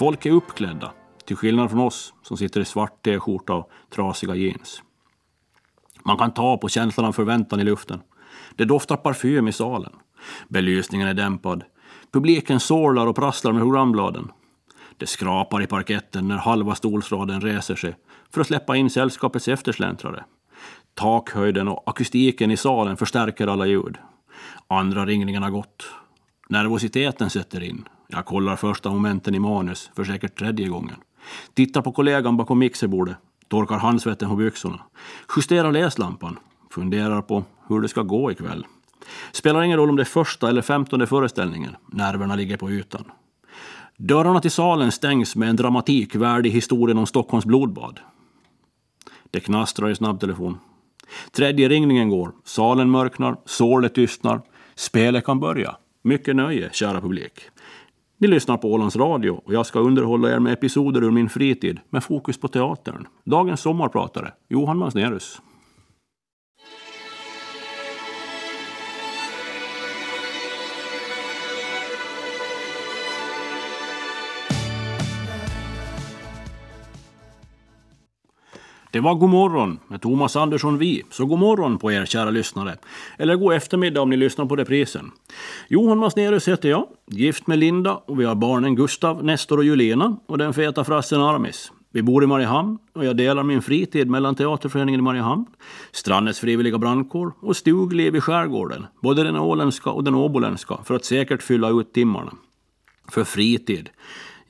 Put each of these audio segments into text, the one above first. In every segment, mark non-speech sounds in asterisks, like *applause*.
Folk är uppklädda, till skillnad från oss som sitter i svart t-skjorta och trasiga jeans. Man kan ta på känslan av förväntan i luften. Det doftar parfym i salen. Belysningen är dämpad. Publiken sorlar och prasslar med programbladen. Det skrapar i parketten när halva stolsraden reser sig för att släppa in sällskapets eftersläntrare. Takhöjden och akustiken i salen förstärker alla ljud. Andra ringningen har gått. Nervositeten sätter in. Jag kollar första momenten i manus för säkert tredje gången. Tittar på kollegan bakom mixerbordet. Torkar handsvetten på byxorna. Justerar läslampan. Funderar på hur det ska gå ikväll. Spelar ingen roll om det är första eller femtonde föreställningen. Nerverna ligger på ytan. Dörrarna till salen stängs med en dramatik värdig historien om Stockholms blodbad. Det knastrar i snabbtelefon. Tredje ringningen går. Salen mörknar. Sorlet tystnar. Spelet kan börja. Mycket nöje, kära publik. Ni lyssnar på Ålands Radio och jag ska underhålla er med episoder ur min fritid med fokus på teatern. Dagens sommarpratare, Johan Masnerus. Det var God morgon med Thomas Andersson Vi. Så god morgon på er kära lyssnare. Eller god eftermiddag om ni lyssnar på reprisen. Johan Masnerus heter jag, gift med Linda och vi har barnen Gustav, Nestor och Julena och den feta frassen Armis. Vi bor i Mariehamn och jag delar min fritid mellan Teaterföreningen i Mariehamn, Strandets frivilliga brandkår och stugliv i skärgården, både den åländska och den åboländska, för att säkert fylla ut timmarna. För fritid.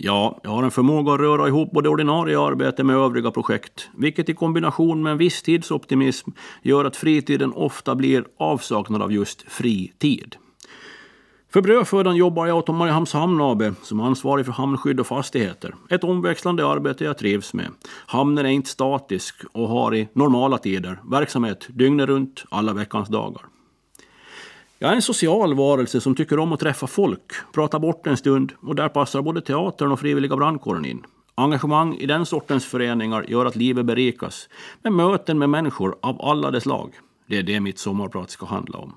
Ja, jag har en förmåga att röra ihop både ordinarie arbete med övriga projekt, vilket i kombination med en viss tidsoptimism gör att fritiden ofta blir avsaknad av just fri tid. För brödfödan jobbar jag åt Mariehamns Hamn AB som ansvarig för hamnskydd och fastigheter. Ett omväxlande arbete jag trivs med. Hamnen är inte statisk och har i normala tider verksamhet dygnet runt alla veckans dagar. Jag är en social varelse som tycker om att träffa folk, prata bort en stund och där passar både teatern och frivilliga brandkåren in. Engagemang i den sortens föreningar gör att livet berikas med möten med människor av alla de slag. Det är det mitt sommarprat ska handla om.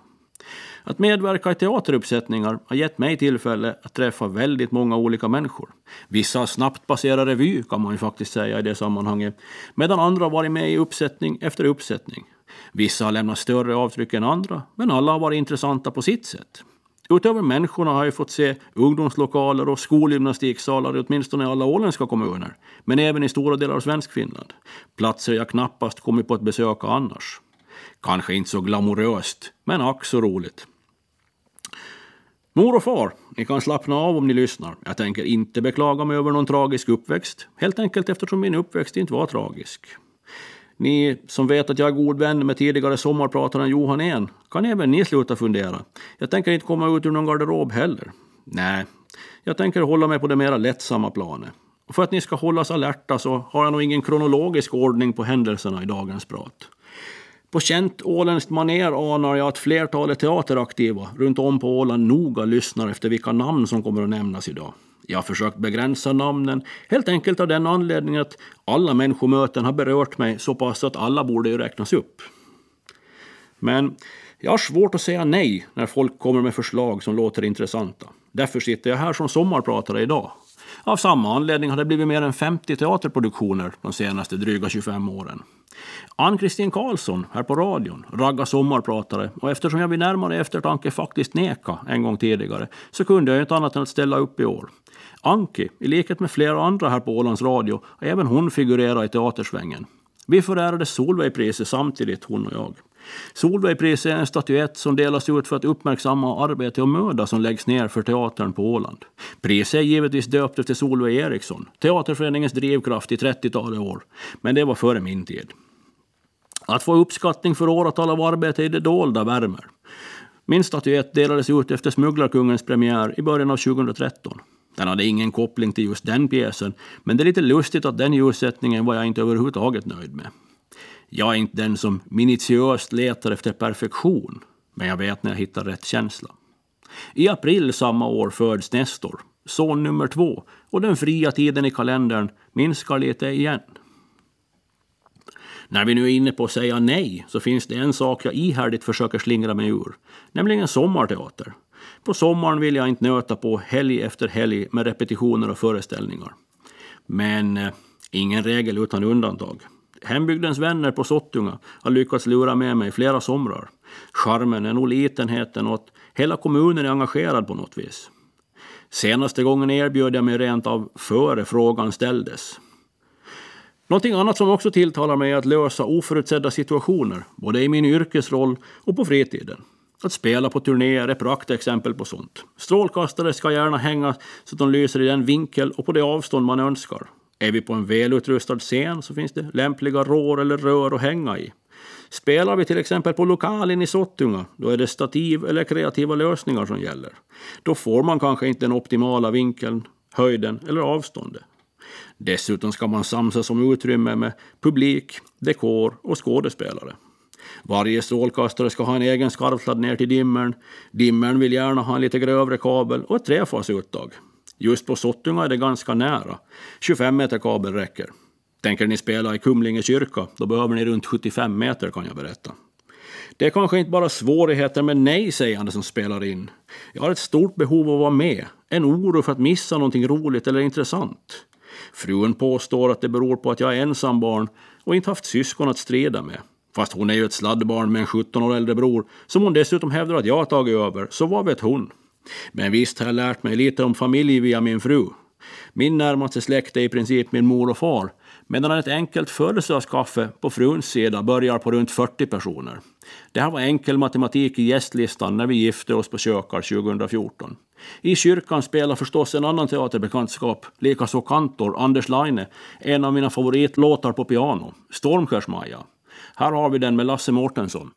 Att medverka i teateruppsättningar har gett mig tillfälle att träffa väldigt många olika människor. Vissa har snabbt passerat revy kan man ju faktiskt säga i det sammanhanget, medan andra har varit med i uppsättning efter uppsättning. Vissa har lämnat större avtryck än andra, men alla har varit intressanta på sitt sätt. Utöver människorna har jag fått se ungdomslokaler och skolgymnastiksalar i åtminstone alla åländska kommuner, men även i stora delar av Svenskfinland. Platser jag knappast kommit på att besöka annars. Kanske inte så glamoröst, men ack så roligt. Mor och far, ni kan slappna av om ni lyssnar. Jag tänker inte beklaga mig över någon tragisk uppväxt, helt enkelt eftersom min uppväxt inte var tragisk. Ni som vet att jag är god vän med tidigare sommarprataren Johan En, kan även ni sluta fundera. Jag tänker inte komma ut ur någon garderob heller. Nej, jag tänker hålla mig på det mera lättsamma planet. Och för att ni ska hållas alerta så har jag nog ingen kronologisk ordning på händelserna i dagens prat. På känt åländskt maner anar jag att flertalet teateraktiva runt om på Åland noga lyssnar efter vilka namn som kommer att nämnas idag. Jag har försökt begränsa namnen, helt enkelt av den anledningen att alla människomöten har berört mig så pass att alla borde ju räknas upp. Men jag har svårt att säga nej när folk kommer med förslag som låter intressanta. Därför sitter jag här som sommarpratare idag. Av samma anledning har det blivit mer än 50 teaterproduktioner de senaste dryga 25 åren. Ann-Kristin Karlsson här på radion, ragga sommarpratare och eftersom jag vid närmare eftertanke faktiskt neka en gång tidigare så kunde jag inte annat än att ställa upp i år. Anki, i likhet med flera andra här på Ålands Radio, har även hon figurerat i teatersvängen. Vi förärades Solveigpriset samtidigt, hon och jag. Solveigpriset är en statyett som delas ut för att uppmärksamma arbete och möda som läggs ner för teatern på Åland. Priset är givetvis döpt efter Solveig Eriksson, teaterföreningens drivkraft i 30-talet år. Men det var före min tid. Att få uppskattning för åratal av arbete i det dolda värmer. Min statyett delades ut efter Smugglarkungens premiär i början av 2013. Den hade ingen koppling till just den pjäsen, men det är lite lustigt att den ljussättningen var jag inte överhuvudtaget nöjd med. Jag är inte den som minutiöst letar efter perfektion, men jag vet när jag hittar rätt känsla. I april samma år föds Nestor, son nummer två, och den fria tiden i kalendern minskar lite igen. När vi nu är inne på att säga nej så finns det en sak jag ihärdigt försöker slingra mig ur, nämligen sommarteater. På sommaren vill jag inte nöta på helg efter helg med repetitioner och föreställningar. Men eh, ingen regel utan undantag. Hembygdens vänner på Sottunga har lyckats lura med mig flera somrar. Charmen är nog litenheten och att hela kommunen är engagerad på något vis. Senaste gången erbjöd jag mig rent av före frågan ställdes. Någonting annat som också tilltalar mig är att lösa oförutsedda situationer, både i min yrkesroll och på fritiden. Att spela på turnéer är praktexempel på sånt. Strålkastare ska gärna hänga så att de lyser i den vinkel och på det avstånd man önskar. Är vi på en välutrustad scen så finns det lämpliga rår eller rör att hänga i. Spelar vi till exempel på lokalen i Sottunga, då är det stativ eller kreativa lösningar som gäller. Då får man kanske inte den optimala vinkeln, höjden eller avståndet. Dessutom ska man samsas om utrymme med publik, dekor och skådespelare. Varje strålkastare ska ha en egen skarvsladd ner till dimmern. Dimmern vill gärna ha en lite grövre kabel och ett trefasuttag. Just på Sottunga är det ganska nära. 25 meter kabel räcker. Tänker ni spela i Kumlinge kyrka, då behöver ni runt 75 meter kan jag berätta. Det är kanske inte bara svårigheter med nej-sägande som spelar in. Jag har ett stort behov av att vara med. En oro för att missa någonting roligt eller intressant. Frun påstår att det beror på att jag är ensambarn och inte haft syskon att strida med. Fast hon är ju ett sladdbarn med en 17 år äldre bror som hon dessutom hävdar att jag har tagit över, så vad vet hon? Men visst har jag lärt mig lite om familj via min fru. Min närmaste släkt är i princip min mor och far, medan ett enkelt födelsedagskaffe på fruns sida börjar på runt 40 personer. Det här var enkel matematik i gästlistan när vi gifte oss på Kökar 2014. I kyrkan spelar förstås en annan teaterbekantskap, likaså kantor Anders Laine, en av mina favoritlåtar på piano, Stormskärsmaja. Här har vi den med Lasse Mårtensson.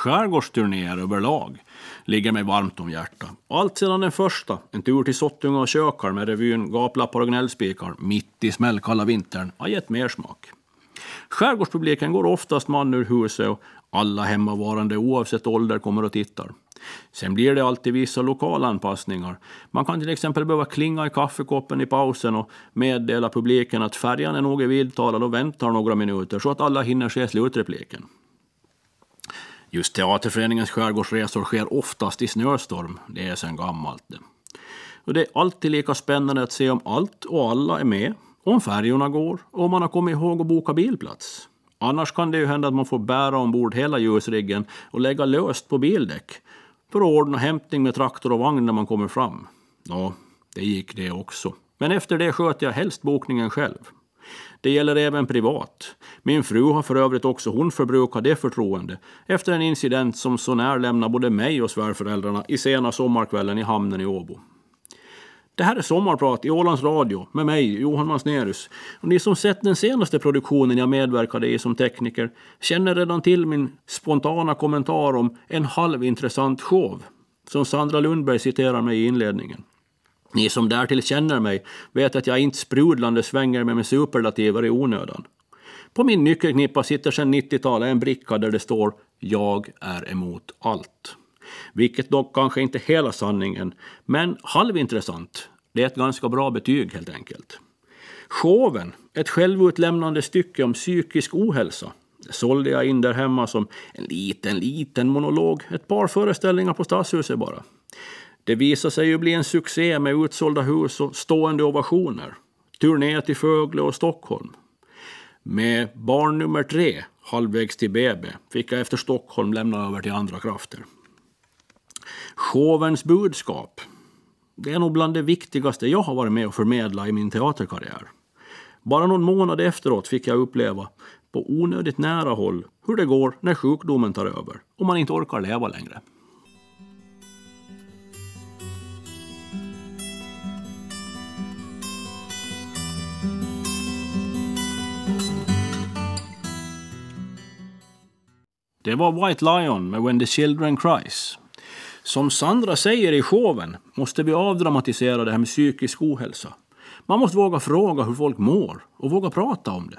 Skärgårdsturnéer överlag ligger mig varmt om hjärtat. Allt sedan den första, en tur till Sottunga och Kökar med revyn Gaplappar och gnällspikar mitt i smällkalla vintern, har gett mer smak. Skärgårdspubliken går oftast man ur huset och alla hemmavarande oavsett ålder kommer och tittar. Sen blir det alltid vissa lokalanpassningar. Man kan till exempel behöva klinga i kaffekoppen i pausen och meddela publiken att färjan är nog vidtalad och väntar några minuter så att alla hinner se slutrepliken. Just Teaterföreningens skärgårdsresor sker oftast i snöstorm, det är sedan gammalt det. Och det är alltid lika spännande att se om allt och alla är med, om färjorna går och om man har kommit ihåg att boka bilplats. Annars kan det ju hända att man får bära ombord hela ljusriggen och lägga löst på bildäck för att ordna hämtning med traktor och vagn när man kommer fram. Ja, det gick det också. Men efter det sköt jag helst bokningen själv. Det gäller även privat. Min fru har för övrigt också hon förbrukat det förtroende efter en incident som så när lämnade både mig och svärföräldrarna i sena sommarkvällen i hamnen i Åbo. Det här är Sommarprat i Ålands Radio med mig, Johan Masnerus. Och ni som sett den senaste produktionen jag medverkade i som tekniker känner redan till min spontana kommentar om en halvintressant show, som Sandra Lundberg citerar mig i inledningen. Ni som därtill känner mig vet att jag inte sprudlande svänger mig med superlativer i onödan. På min nyckelknippa sitter sedan 90-talet en bricka där det står “Jag är emot allt”. Vilket dock kanske inte är hela sanningen, men halvintressant. Det är ett ganska bra betyg helt enkelt. Showen, ett självutlämnande stycke om psykisk ohälsa, sålde jag in där hemma som en liten, liten monolog. Ett par föreställningar på Stadshuset bara. Det visade sig ju bli en succé med utsålda hus och stående ovationer. Turné till Fögle och Stockholm. Med barn nummer tre, halvvägs till BB, fick jag efter Stockholm lämna över till andra krafter. Showens budskap. Det är nog bland det viktigaste jag har varit med och förmedla i min teaterkarriär. Bara någon månad efteråt fick jag uppleva på onödigt nära håll hur det går när sjukdomen tar över och man inte orkar leva längre. Det var White Lion med When the Children Cries. Som Sandra säger i showen måste vi avdramatisera det här med psykisk ohälsa. Man måste våga fråga hur folk mår och våga prata om det.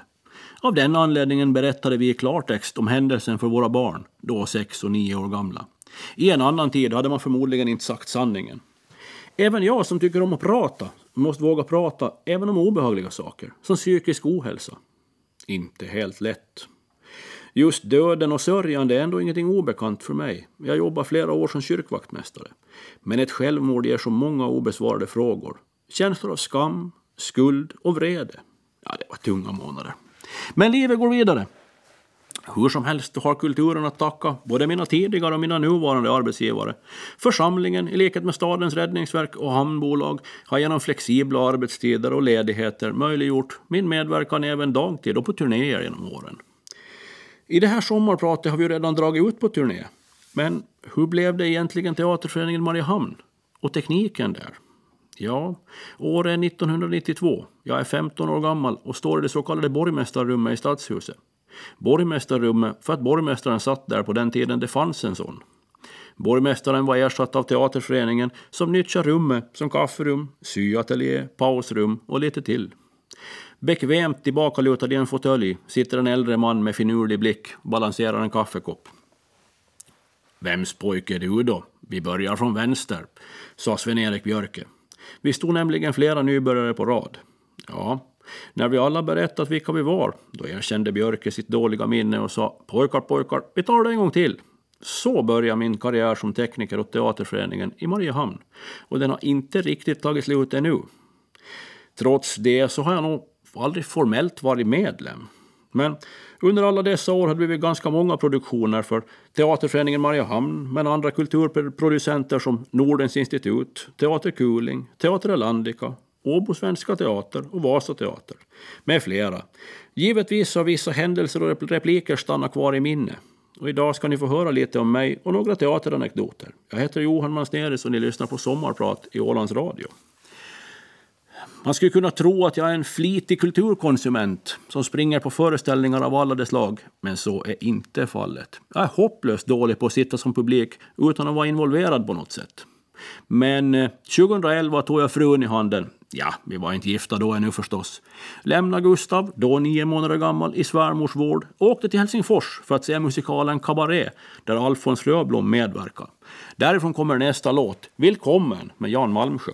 Av den anledningen berättade vi i klartext om händelsen för våra barn, då sex och nio år gamla. I en annan tid hade man förmodligen inte sagt sanningen. Även jag som tycker om att prata måste våga prata även om obehagliga saker, som psykisk ohälsa. Inte helt lätt. Just döden och sörjande är ändå ingenting obekant för mig. Jag jobbar flera år som kyrkvaktmästare. Men ett självmord ger så många obesvarade frågor. Känslor av skam, skuld och vrede. Ja, det var tunga månader. Men livet går vidare. Hur som helst har kulturen att tacka både mina tidigare och mina nuvarande arbetsgivare. Församlingen, i likhet med stadens räddningsverk och hamnbolag, har genom flexibla arbetstider och ledigheter möjliggjort min medverkan även dagtid och på turnéer genom åren. I det här sommarpratet har vi redan dragit ut på turné. Men hur blev det egentligen Teaterföreningen Mariehamn? Och tekniken där? Ja, året är 1992. Jag är 15 år gammal och står i det så kallade borgmästarrummet i Stadshuset. Borgmästarrummet för att borgmästaren satt där på den tiden det fanns en sån. Borgmästaren var ersatt av Teaterföreningen som nyttjar rummet som kafferum, syateljé, pausrum och lite till. Bekvämt tillbakalutad i en fåtölj sitter en äldre man med finurlig blick och balanserar en kaffekopp. Vems pojke är du då? Vi börjar från vänster, sa Sven-Erik Björke. Vi stod nämligen flera nybörjare på rad. Ja, när vi alla berättat vilka vi var, då erkände Björke sitt dåliga minne och sa pojkar, pojkar, vi tar det en gång till. Så började min karriär som tekniker åt Teaterföreningen i Mariehamn. Och den har inte riktigt tagit slut ännu. Trots det så har jag nog aldrig formellt varit medlem. Men under alla dessa år hade det blivit ganska många produktioner för Teaterföreningen Mariehamn, men andra kulturproducenter som Nordens institut, Teater Kuling, Teater Elandica, Åbo Svenska Teater och Vasa Teater, med flera. Givetvis har vissa händelser och repliker stannat kvar i minne. Och idag ska ni få höra lite om mig och några teateranekdoter. Jag heter Johan Mansneris och ni lyssnar på Sommarprat i Ålands Radio. Man skulle kunna tro att jag är en flitig kulturkonsument som springer på föreställningar av alla de slag, men så är inte fallet. Jag är hopplöst dålig på att sitta som publik utan att vara involverad på något sätt. Men eh, 2011 tog jag frun i handen. Ja, vi var inte gifta då ännu förstås. Lämnade Gustav, då nio månader gammal, i svärmors vård och åkte till Helsingfors för att se musikalen Cabaret, där Alfons Löblom medverkar. Därifrån kommer nästa låt, Välkommen, med Jan Malmsjö.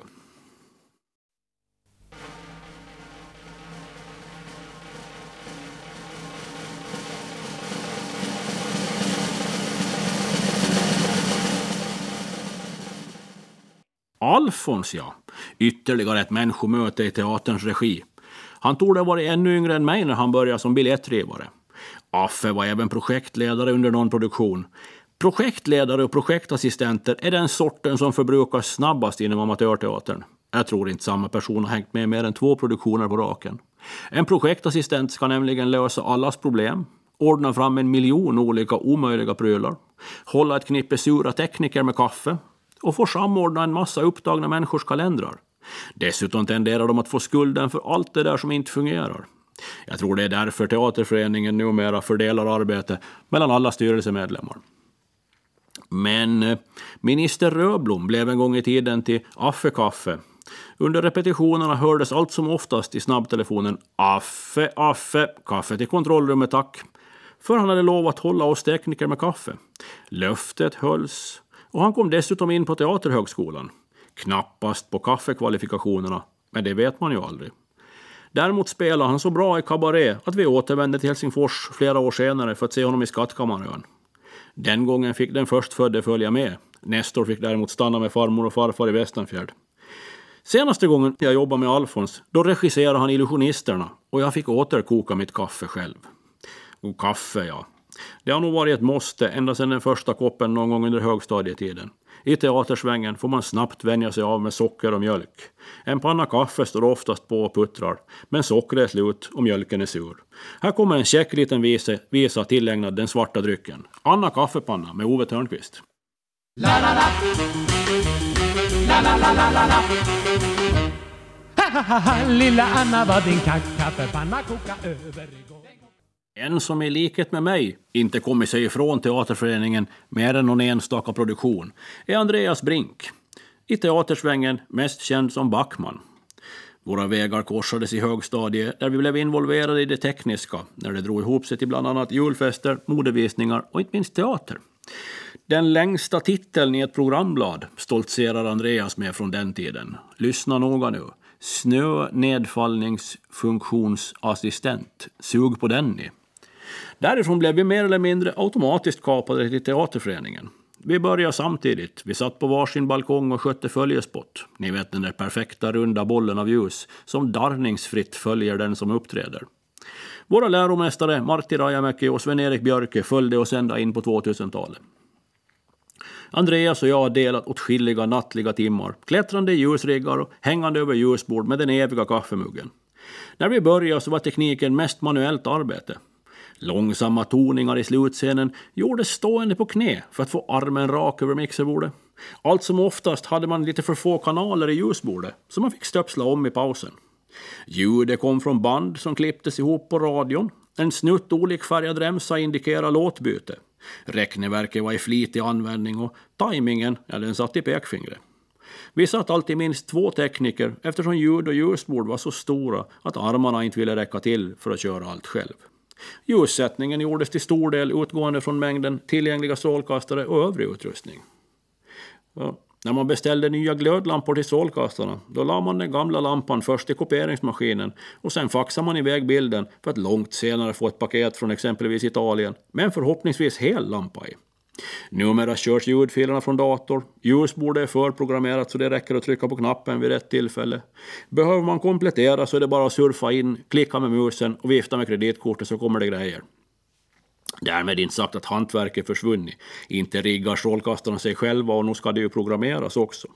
Alfons, ja. Ytterligare ett människomöte i teaterns regi. Han torde ha varit ännu yngre än mig när han började som biljettrivare. Affe var även projektledare under någon produktion. Projektledare och projektassistenter är den sorten som förbrukas snabbast inom amatörteatern. Jag tror inte samma person har hängt med mer än två produktioner på raken. En projektassistent ska nämligen lösa allas problem, ordna fram en miljon olika omöjliga prylar, hålla ett knippe sura tekniker med kaffe och får samordna en massa upptagna människors kalendrar. Dessutom tenderar de att få skulden för allt det där som inte fungerar. Jag tror det är därför Teaterföreningen numera fördelar arbete mellan alla styrelsemedlemmar. Men eh, minister Röblom blev en gång i tiden till Affe Kaffe. Under repetitionerna hördes allt som oftast i snabbtelefonen Affe, Affe, kaffe till kontrollrummet tack. För han hade lovat hålla oss tekniker med kaffe. Löftet hölls och han kom dessutom in på Teaterhögskolan. Knappast på kaffekvalifikationerna, men det vet man ju aldrig. Däremot spelade han så bra i Cabaret att vi återvände till Helsingfors flera år senare för att se honom i Skattkammarön. Den gången fick den förstfödde följa med. Nestor fick däremot stanna med farmor och farfar i Västanfjärd. Senaste gången jag jobbade med Alfons, då regisserade han Illusionisterna och jag fick återkoka mitt kaffe själv. Och kaffe, ja. Det har nog varit ett måste ända sedan den första koppen någon gång under högstadietiden. I teatersvängen får man snabbt vänja sig av med socker och mjölk. En panna kaffe står oftast på och puttrar, men sockret är slut och mjölken är sur. Här kommer en käck liten visa, visa tillägnad den svarta drycken. Anna kaffepanna med Ove Törnqvist. La, la, la. La, la, la, la, la, la. Ha, ha, ha, lilla Anna var din kaffepanna koka över igår. En som i likhet med mig inte kommit sig ifrån Teaterföreningen mer än någon enstaka produktion är Andreas Brink. I teatersvängen mest känd som Backman. Våra vägar korsades i högstadiet där vi blev involverade i det tekniska när det drog ihop sig till bland annat julfester, modevisningar och inte minst teater. Den längsta titeln i ett programblad stoltserar Andreas med från den tiden. Lyssna noga nu. Snönedfallningsfunktionsassistent. Sug på den ni. Därifrån blev vi mer eller mindre automatiskt kapade till teaterföreningen. Vi började samtidigt. Vi satt på varsin balkong och skötte följespott. Ni vet den där perfekta runda bollen av ljus som darrningsfritt följer den som uppträder. Våra läromästare Martti Rajamäki och Sven-Erik Björke följde oss ända in på 2000-talet. Andreas och jag har delat åtskilliga nattliga timmar, klättrande i ljusriggar och hängande över ljusbord med den eviga kaffemuggen. När vi började så var tekniken mest manuellt arbete. Långsamma toningar i slutscenen gjordes stående på knä för att få armen rak över mixerbordet. Allt som oftast hade man lite för få kanaler i ljusbordet, så man fick stöpsla om i pausen. Ljudet kom från band som klipptes ihop på radion. En snutt olikfärgad remsa indikerar låtbyte. Räkneverket var i flitig användning och tajmingen, ja, den satt i pekfingret. Vi satt alltid minst två tekniker eftersom ljud och ljusbord var så stora att armarna inte ville räcka till för att köra allt själv. Ljussättningen gjordes till stor del utgående från mängden tillgängliga strålkastare och övrig utrustning. Ja, när man beställde nya glödlampor till strålkastarna, då la man den gamla lampan först i kopieringsmaskinen och sen faxade man iväg bilden för att långt senare få ett paket från exempelvis Italien med en förhoppningsvis hel lampa i. Numera körs ljudfilerna från dator. Ljusbordet är förprogrammerat så det räcker att trycka på knappen vid rätt tillfälle. Behöver man komplettera så är det bara att surfa in, klicka med musen och vifta med kreditkortet så kommer det grejer. Därmed inte sagt att hantverket försvunnit. Inte riggar strålkastarna sig själva och nog ska det ju programmeras också.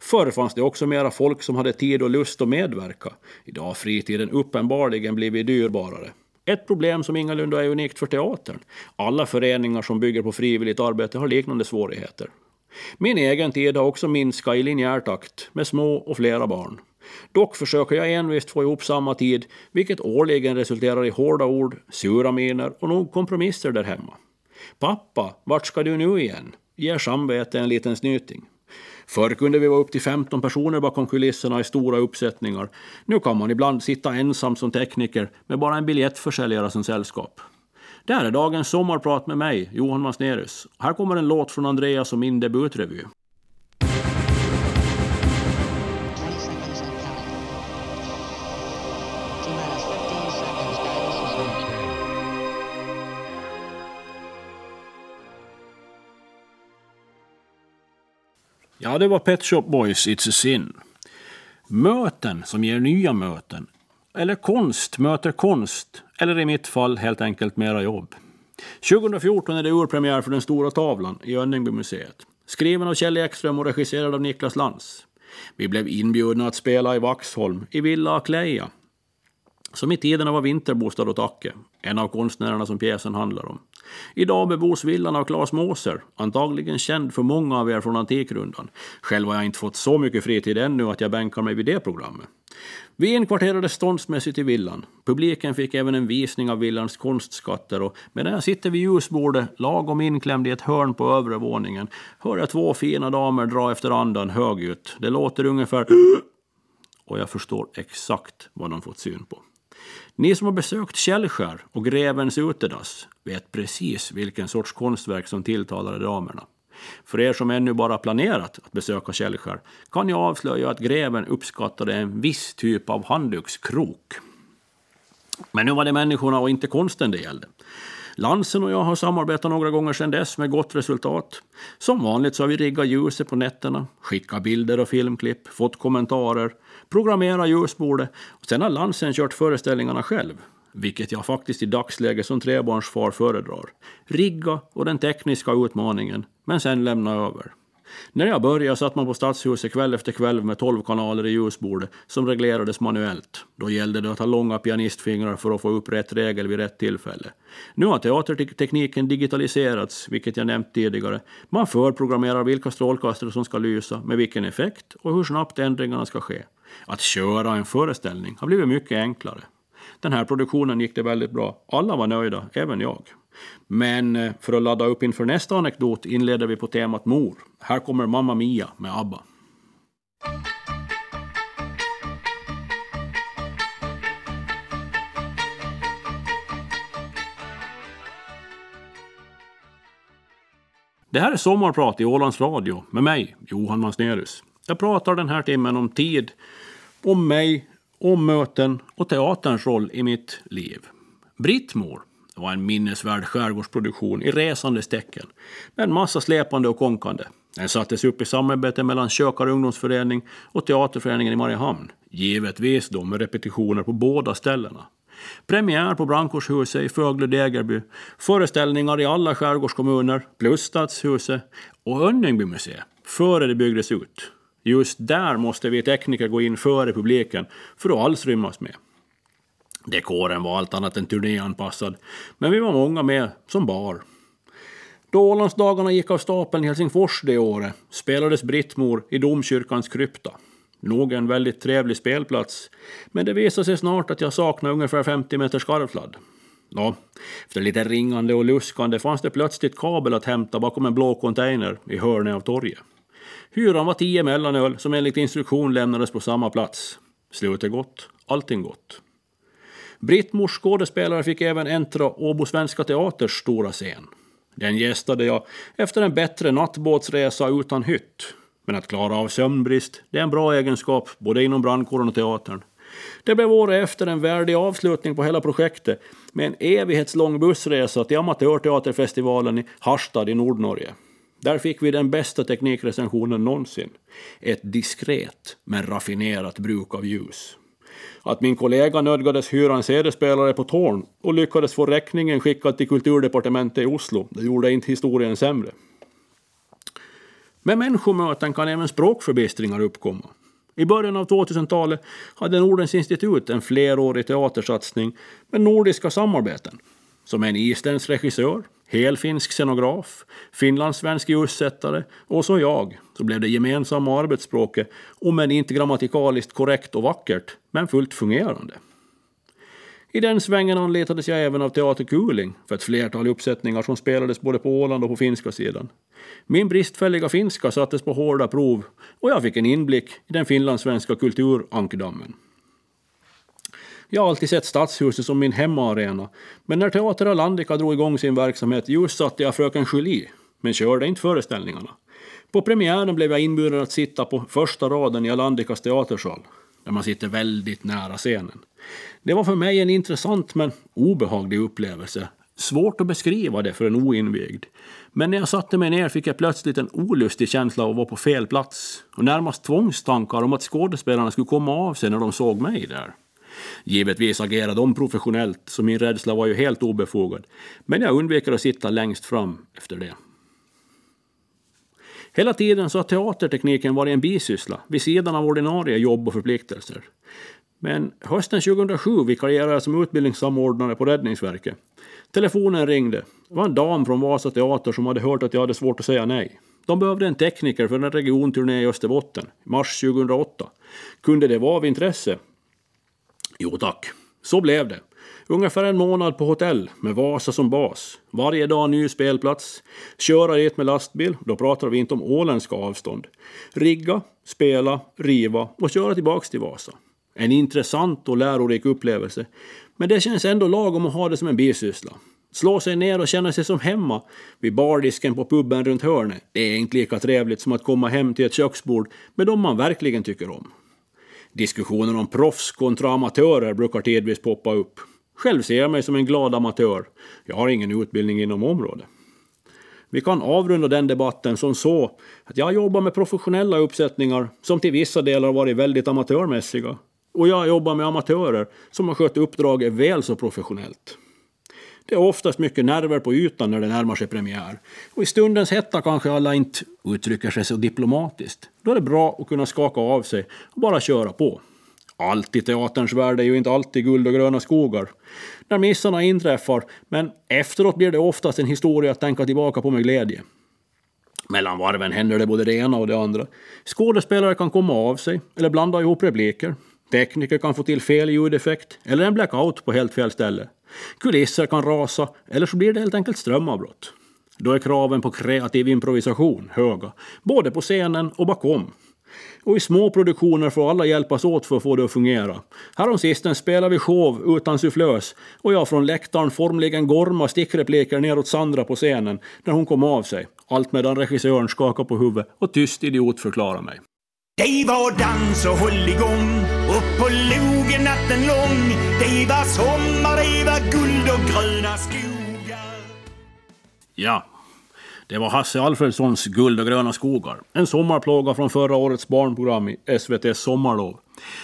Förr fanns det också mera folk som hade tid och lust att medverka. Idag har fritiden uppenbarligen blivit dyrbarare. Ett problem som ingalunda är unikt för teatern. Alla föreningar som bygger på frivilligt arbete har liknande svårigheter. Min egen tid har också minskat i linjär takt med små och flera barn. Dock försöker jag envist få ihop samma tid, vilket årligen resulterar i hårda ord, sura miner och nog kompromisser där hemma. Pappa, vart ska du nu igen? Ger samvete en liten snyting. Förr kunde vi vara upp till 15 personer bakom kulisserna i stora uppsättningar. Nu kan man ibland sitta ensam som tekniker med bara en biljettförsäljare som sällskap. Det här är dagens sommarprat med mig, Johan Masnerus. Här kommer en låt från Andreas och min debutrevy. Ja, det var Pet Shop Boys, It's a Sin. Möten som ger nya möten. Eller konst möter konst. Eller i mitt fall helt enkelt mera jobb. 2014 är det urpremiär för Den stora tavlan i Önningbymuseet. Skriven av Kjell Ekström och regisserad av Niklas Lantz. Vi blev inbjudna att spela i Vaxholm, i Villa Akleja. Som i tiderna var vinterbostad åt Acke, en av konstnärerna som pjäsen handlar om. Idag bebos villan av Claes Måser, antagligen känd för många av er från Antikrundan. Själv har jag inte fått så mycket fritid ännu att jag bänkar mig vid det programmet. Vi inkvarterades ståndsmässigt i villan. Publiken fick även en visning av villans konstskatter och medan jag sitter vid ljusbordet, lagom inklämd i ett hörn på övre våningen, hör jag två fina damer dra efter andan högljutt. Det låter ungefär *clears throat* och jag förstår exakt vad de fått syn på. Ni som har besökt Källskär och Grevens utedass vet precis vilken sorts konstverk som tilltalade damerna. För er som ännu bara planerat att besöka Källskär kan jag avslöja att greven uppskattade en viss typ av handdukskrok. Men nu var det människorna och inte konsten det gällde. Lansen och jag har samarbetat några gånger sedan dess med gott resultat. Som vanligt så har vi riggat ljuset på nätterna, skickat bilder och filmklipp, fått kommentarer, programmerat ljusbordet och sen har Lansen kört föreställningarna själv. Vilket jag faktiskt i dagsläget som trebarnsfar föredrar. Rigga och den tekniska utmaningen, men sen lämna över. När jag började satt man på Stadshuset kväll efter kväll med 12 kanaler i ljusbordet som reglerades manuellt. Då gällde det att ha långa pianistfingrar för att få upp rätt regel vid rätt tillfälle. Nu har teatertekniken digitaliserats, vilket jag nämnt tidigare. Man förprogrammerar vilka strålkastare som ska lysa, med vilken effekt och hur snabbt ändringarna ska ske. Att köra en föreställning har blivit mycket enklare. Den här produktionen gick det väldigt bra. Alla var nöjda, även jag. Men eh, för att ladda upp inför nästa anekdot inleder vi på temat mor. Här kommer Mamma Mia med ABBA. Det här är Sommarprat i Ålands Radio med mig, Johan Mansnerus. Jag pratar den här timmen om tid, om mig, om möten och teaterns roll i mitt liv. Britt mor. Det var en minnesvärd skärgårdsproduktion i resandes tecken med en massa släpande och konkande. Den sattes upp i samarbete mellan Kökar ungdomsförening och Teaterföreningen i Mariehamn. Givetvis då med repetitioner på båda ställena. Premiär på Brandkårshuset i Fögle-Degerby, föreställningar i alla skärgårdskommuner plus Stadshuset och Önningby museum, före det byggdes ut. Just där måste vi tekniker gå in före publiken för att alls rymmas med. Dekoren var allt annat än turnéanpassad, men vi var många med som bar. Då Ålandsdagarna gick av stapeln i Helsingfors det året spelades Brittmor i domkyrkans krypta. Nog en väldigt trevlig spelplats, men det visade sig snart att jag saknade ungefär 50 meter skarvfladd. Ja, efter lite ringande och luskande fanns det plötsligt kabel att hämta bakom en blå container i hörnet av torget. Hyran var tio mellanöl som enligt instruktion lämnades på samma plats. Slutet gott, allting gott. Britt-Mors skådespelare fick även äntra Åbo Svenska Teaters stora scen. Den gästade jag efter en bättre nattbåtsresa utan hytt. Men att klara av sömnbrist, det är en bra egenskap både inom brandkåren och teatern. Det blev året efter en värdig avslutning på hela projektet med en evighetslång bussresa till Amatörteaterfestivalen i Harstad i Nordnorge. Där fick vi den bästa teknikrecensionen någonsin. Ett diskret men raffinerat bruk av ljus. Att min kollega nödgades hyra en CD-spelare på Torn och lyckades få räkningen skickad till kulturdepartementet i Oslo, det gjorde inte historien sämre. Med människomöten kan även språkförbistringar uppkomma. I början av 2000-talet hade Nordens institut en flerårig teatersatsning med nordiska samarbeten. Som en isländsk regissör, helfinsk scenograf, finlandssvensk ljussättare och så jag, så blev det gemensamma arbetsspråket, om än inte grammatikaliskt korrekt och vackert, men fullt fungerande. I den svängen anlitades jag även av Teater Kuling för ett flertal uppsättningar som spelades både på Åland och på finska sidan. Min bristfälliga finska sattes på hårda prov och jag fick en inblick i den finlandssvenska kulturankdammen. Jag har alltid sett Stadshuset som min hemmaarena, men när Teater Alandica drog igång sin verksamhet just satte jag Fröken Julie, men körde inte föreställningarna. På premiären blev jag inbjuden att sitta på första raden i Alandicas teatersal, där man sitter väldigt nära scenen. Det var för mig en intressant men obehaglig upplevelse. Svårt att beskriva det för en oinvigd. Men när jag satte mig ner fick jag plötsligt en olustig känsla av att vara på fel plats och närmast tvångstankar om att skådespelarna skulle komma av sig när de såg mig där. Givetvis agerade de professionellt, så min rädsla var ju helt obefogad. Men jag undviker att sitta längst fram efter det. Hela tiden så har teatertekniken varit en bisyssla vid sidan av ordinarie jobb och förpliktelser. Men hösten 2007 vikarierade jag som utbildningssamordnare på Räddningsverket. Telefonen ringde. Det var en dam från Vasa Teater som hade hört att jag hade svårt att säga nej. De behövde en tekniker för en regionturné i Österbotten, mars 2008. Kunde det vara av intresse? Jo tack, så blev det. Ungefär en månad på hotell med Vasa som bas. Varje dag ny spelplats. Köra dit med lastbil, då pratar vi inte om åländska avstånd. Rigga, spela, riva och köra tillbaks till Vasa. En intressant och lärorik upplevelse. Men det känns ändå lagom att ha det som en bisyssla. Slå sig ner och känna sig som hemma vid bardisken på puben runt hörnet. Det är inte lika trevligt som att komma hem till ett köksbord med dem man verkligen tycker om. Diskussionen om proffs kontra amatörer brukar tidvis poppa upp. Själv ser jag mig som en glad amatör. Jag har ingen utbildning inom området. Vi kan avrunda den debatten som så att jag jobbar med professionella uppsättningar som till vissa delar varit väldigt amatörmässiga. Och jag jobbar med amatörer som har skött uppdraget väl så professionellt. Det är oftast mycket nerver på ytan när det närmar sig premiär. Och i stundens hetta kanske alla inte uttrycker sig så diplomatiskt. Då är det bra att kunna skaka av sig och bara köra på. Allt i teaterns värld är ju inte alltid guld och gröna skogar. När missarna inträffar, men efteråt blir det oftast en historia att tänka tillbaka på med glädje. Mellan varven händer det både det ena och det andra. Skådespelare kan komma av sig, eller blanda ihop repliker. Tekniker kan få till fel ljudeffekt, eller en blackout på helt fel ställe. Kulisser kan rasa, eller så blir det helt enkelt strömavbrott. Då är kraven på kreativ improvisation höga, både på scenen och bakom. Och i små produktioner får alla hjälpas åt för att få det att fungera. Häromsistens spelade vi show utan sufflös och jag från läktaren formligen gorma stickrepliker neråt Sandra på scenen när hon kom av sig. Allt medan regissören skakar på huvudet och tyst idiot förklarar mig. Det var dans och hålligång upp på logen natten lång. Det var sommar, det var guld och gröna skogar. Ja, det var Hasse Alfredsons Guld och gröna skogar. En sommarplåga från förra årets barnprogram i SVTs Sommarlov.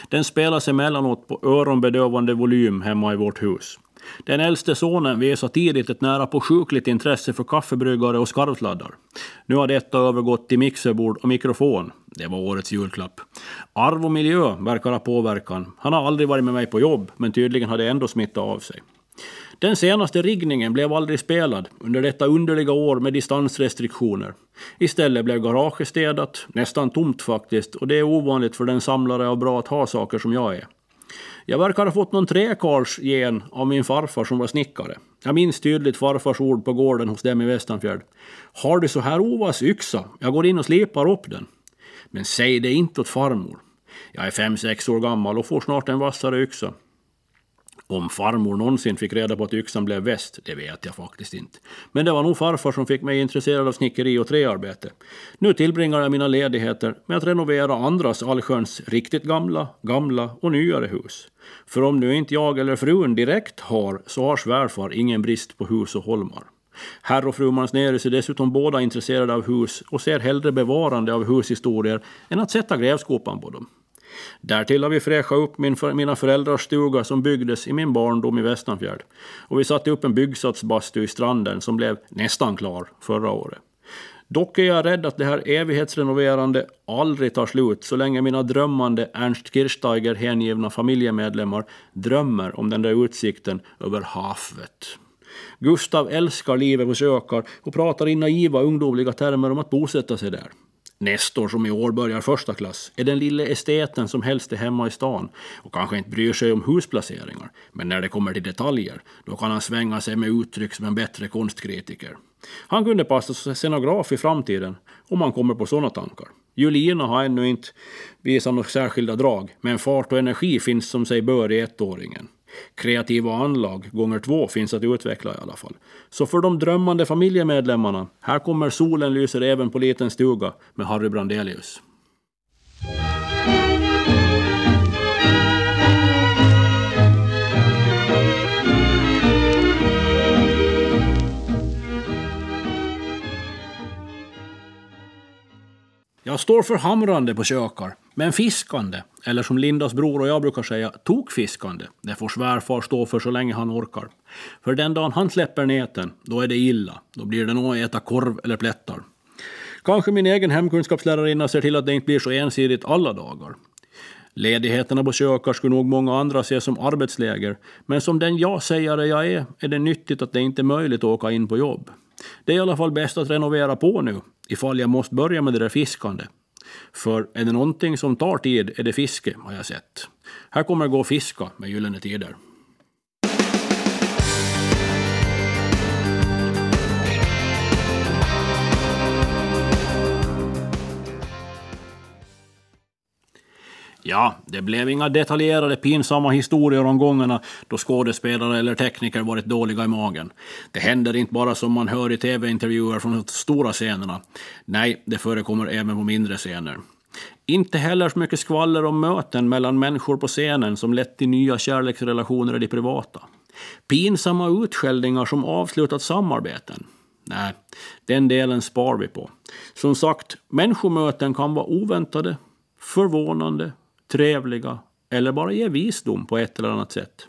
Den spelas emellanåt på öronbedövande volym hemma i vårt hus. Den äldste sonen visade tidigt ett nära på sjukligt intresse för kaffebryggare och skarvsladdar. Nu har detta övergått till mixerbord och mikrofon. Det var årets julklapp. Arv och miljö verkar ha påverkan. Han har aldrig varit med mig på jobb, men tydligen har det ändå smittat av sig. Den senaste riggningen blev aldrig spelad under detta underliga år med distansrestriktioner. Istället blev garaget städat, nästan tomt faktiskt, och det är ovanligt för den samlare av bra att ha-saker som jag är. Jag verkar ha fått någon träkarlsgen av min farfar som var snickare. Jag minns tydligt farfars ord på gården hos dem i Västanfjärd. Har du så här ovass yxa? Jag går in och slipar upp den. Men säg det inte åt farmor. Jag är fem, sex år gammal och får snart en vassare yxa. Om farmor någonsin fick reda på att yxan blev väst, det vet jag faktiskt inte. Men det var nog farfar som fick mig intresserad av snickeri och träarbete. Nu tillbringar jag mina ledigheter med att renovera andras allsköns riktigt gamla, gamla och nyare hus. För om nu inte jag eller frun direkt har, så har svärfar ingen brist på hus och holmar. Herr och fru Mansnerus är dessutom båda intresserade av hus och ser hellre bevarande av hushistorier än att sätta grävskopan på dem. Därtill har vi fräschat upp min, mina föräldrars stuga som byggdes i min barndom i Västanfjärd. Och vi satte upp en byggsatsbastu i stranden som blev nästan klar förra året. Dock är jag rädd att det här evighetsrenoverande aldrig tar slut så länge mina drömmande Ernst Kirchsteiger hängivna familjemedlemmar drömmer om den där utsikten över havet. Gustav älskar livet på Sökar och pratar i naiva ungdomliga termer om att bosätta sig där. Nestor som i år börjar första klass är den lille esteten som helst är hemma i stan och kanske inte bryr sig om husplaceringar. Men när det kommer till detaljer, då kan han svänga sig med uttryck som en bättre konstkritiker. Han kunde passa som scenograf i framtiden om man kommer på sådana tankar. Julina har ännu inte visat några särskilda drag, men fart och energi finns som sig bör i ettåringen. Kreativa anlag gånger två finns att utveckla i alla fall. Så för de drömmande familjemedlemmarna, här kommer Solen lyser även på liten stuga med Harry Brandelius. Jag står för hamrande på kökar, men fiskande, eller som Lindas bror och jag brukar säga, tokfiskande. Det får svärfar stå för så länge han orkar. För den dagen han släpper näten, då är det illa. Då blir det nog att äta korv eller plättar. Kanske min egen hemkunskapslärarinna ser till att det inte blir så ensidigt alla dagar. Ledigheterna på kökar skulle nog många andra se som arbetsläger, men som den jag-sägare jag är, är det nyttigt att det inte är möjligt att åka in på jobb. Det är i alla fall bäst att renovera på nu, ifall jag måste börja med det där fiskande. För är det någonting som tar tid är det fiske, har jag sett. Här kommer det gå att fiska med Gyllene Tider. Ja, det blev inga detaljerade pinsamma historier om gångerna då skådespelare eller tekniker varit dåliga i magen. Det händer inte bara som man hör i tv-intervjuer från de stora scenerna. Nej, det förekommer även på mindre scener. Inte heller så mycket skvaller om möten mellan människor på scenen som lett till nya kärleksrelationer i det privata. Pinsamma utskällningar som avslutat samarbeten. Nej, den delen spar vi på. Som sagt, människomöten kan vara oväntade, förvånande, trevliga eller bara ge visdom på ett eller annat sätt.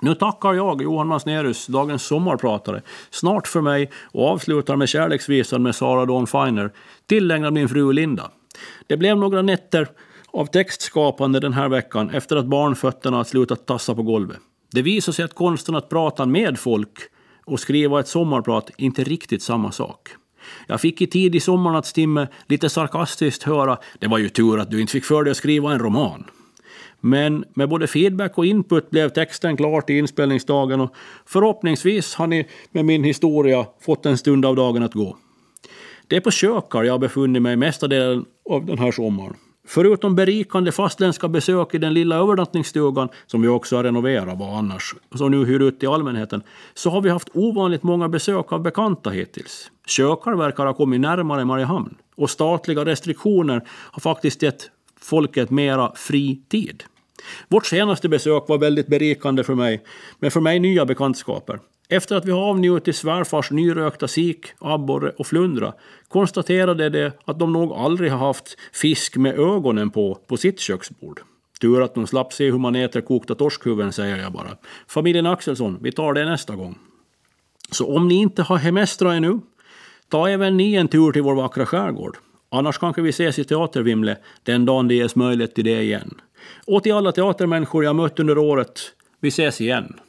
Nu tackar jag, Johan Masnerus, dagens sommarpratare, snart för mig och avslutar med kärleksvisan med Sara Dawn Finer, tillägnad min fru Linda. Det blev några nätter av textskapande den här veckan efter att barnfötterna slutat tassa på golvet. Det visar sig att konsten att prata med folk och skriva ett sommarprat inte riktigt samma sak. Jag fick i tidig sommarnattstimme lite sarkastiskt höra det var ju tur att du inte fick för dig att skriva en roman. Men med både feedback och input blev texten klar till inspelningsdagen och förhoppningsvis har ni med min historia fått en stund av dagen att gå. Det är på kökar jag har befunnit mig mesta delen av den här sommaren. Förutom berikande fastländska besök i den lilla övernattningsstugan, som vi också har renoverat var annars, som nu hyr ut till allmänheten, så har vi haft ovanligt många besök av bekanta hittills. Kökar verkar ha kommit närmare Mariehamn och statliga restriktioner har faktiskt gett folket mera fri tid. Vårt senaste besök var väldigt berikande för mig, men för mig nya bekantskaper. Efter att vi har avnjutit svärfars nyrökta sik, abborre och flundra konstaterade de att de nog aldrig har haft fisk med ögonen på på sitt köksbord. Tur att de slapp se hur man äter kokta torskhuvuden, säger jag bara. Familjen Axelsson, vi tar det nästa gång. Så om ni inte har hemestrat ännu, ta även ni en tur till vår vackra skärgård. Annars kanske vi ses i Teatervimle den dagen det ges möjlighet till det igen. Och till alla teatermänniskor jag mött under året, vi ses igen.